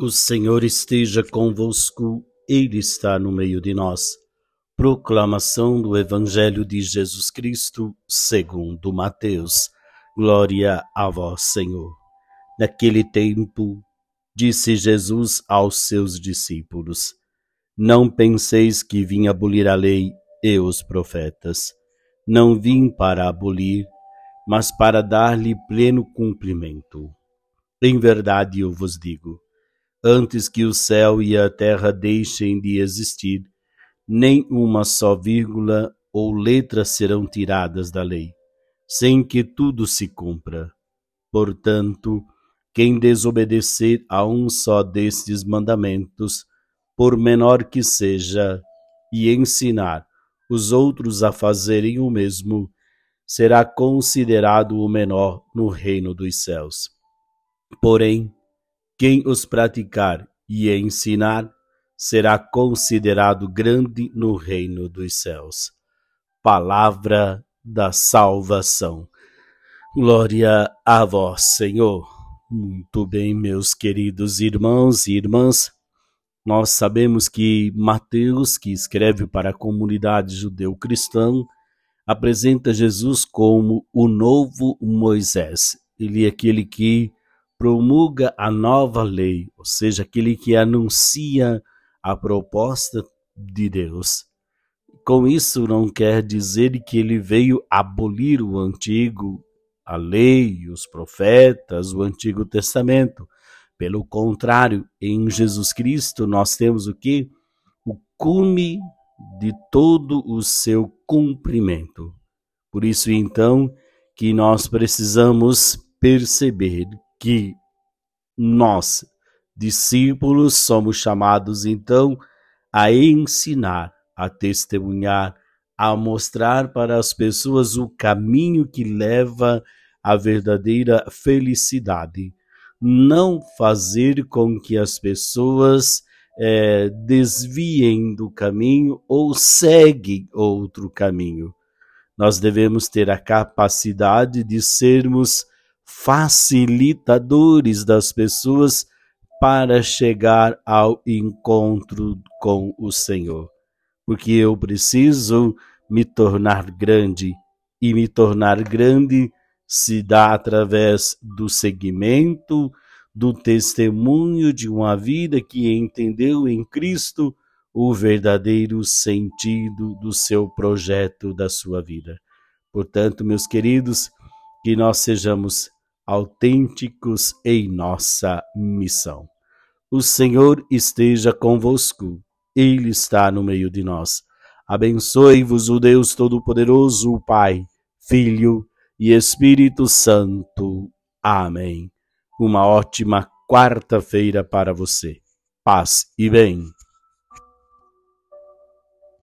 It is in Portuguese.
O Senhor esteja convosco, Ele está no meio de nós. Proclamação do Evangelho de Jesus Cristo, segundo Mateus. Glória a vós, Senhor. Naquele tempo, disse Jesus aos seus discípulos: Não penseis que vim abolir a lei e os profetas. Não vim para abolir, mas para dar-lhe pleno cumprimento. Em verdade eu vos digo, antes que o céu e a terra deixem de existir, nem uma só vírgula ou letra serão tiradas da lei, sem que tudo se cumpra. Portanto, quem desobedecer a um só destes mandamentos, por menor que seja, e ensinar os outros a fazerem o mesmo, será considerado o menor no reino dos céus. Porém, quem os praticar e ensinar será considerado grande no reino dos céus. Palavra da salvação. Glória a vós, Senhor. Muito bem, meus queridos irmãos e irmãs. Nós sabemos que Mateus, que escreve para a comunidade judeu-cristã, apresenta Jesus como o novo Moisés. Ele é aquele que promulga a nova lei, ou seja, aquele que anuncia a proposta de Deus. Com isso, não quer dizer que ele veio abolir o antigo, a lei, os profetas, o Antigo Testamento. Pelo contrário, em Jesus Cristo nós temos o que? O cume de todo o seu cumprimento. Por isso, então, que nós precisamos perceber que nós, discípulos, somos chamados então a ensinar, a testemunhar, a mostrar para as pessoas o caminho que leva à verdadeira felicidade. Não fazer com que as pessoas é, desviem do caminho ou seguem outro caminho. Nós devemos ter a capacidade de sermos facilitadores das pessoas para chegar ao encontro com o Senhor. Porque eu preciso me tornar grande, e me tornar grande se dá através do seguimento, do testemunho de uma vida que entendeu em Cristo o verdadeiro sentido do seu projeto da sua vida. Portanto, meus queridos, que nós sejamos autênticos em nossa missão. O Senhor esteja convosco, Ele está no meio de nós. Abençoe-vos o Deus Todo-Poderoso, o Pai, Filho e Espírito Santo. Amém. Uma ótima quarta-feira para você. Paz e bem.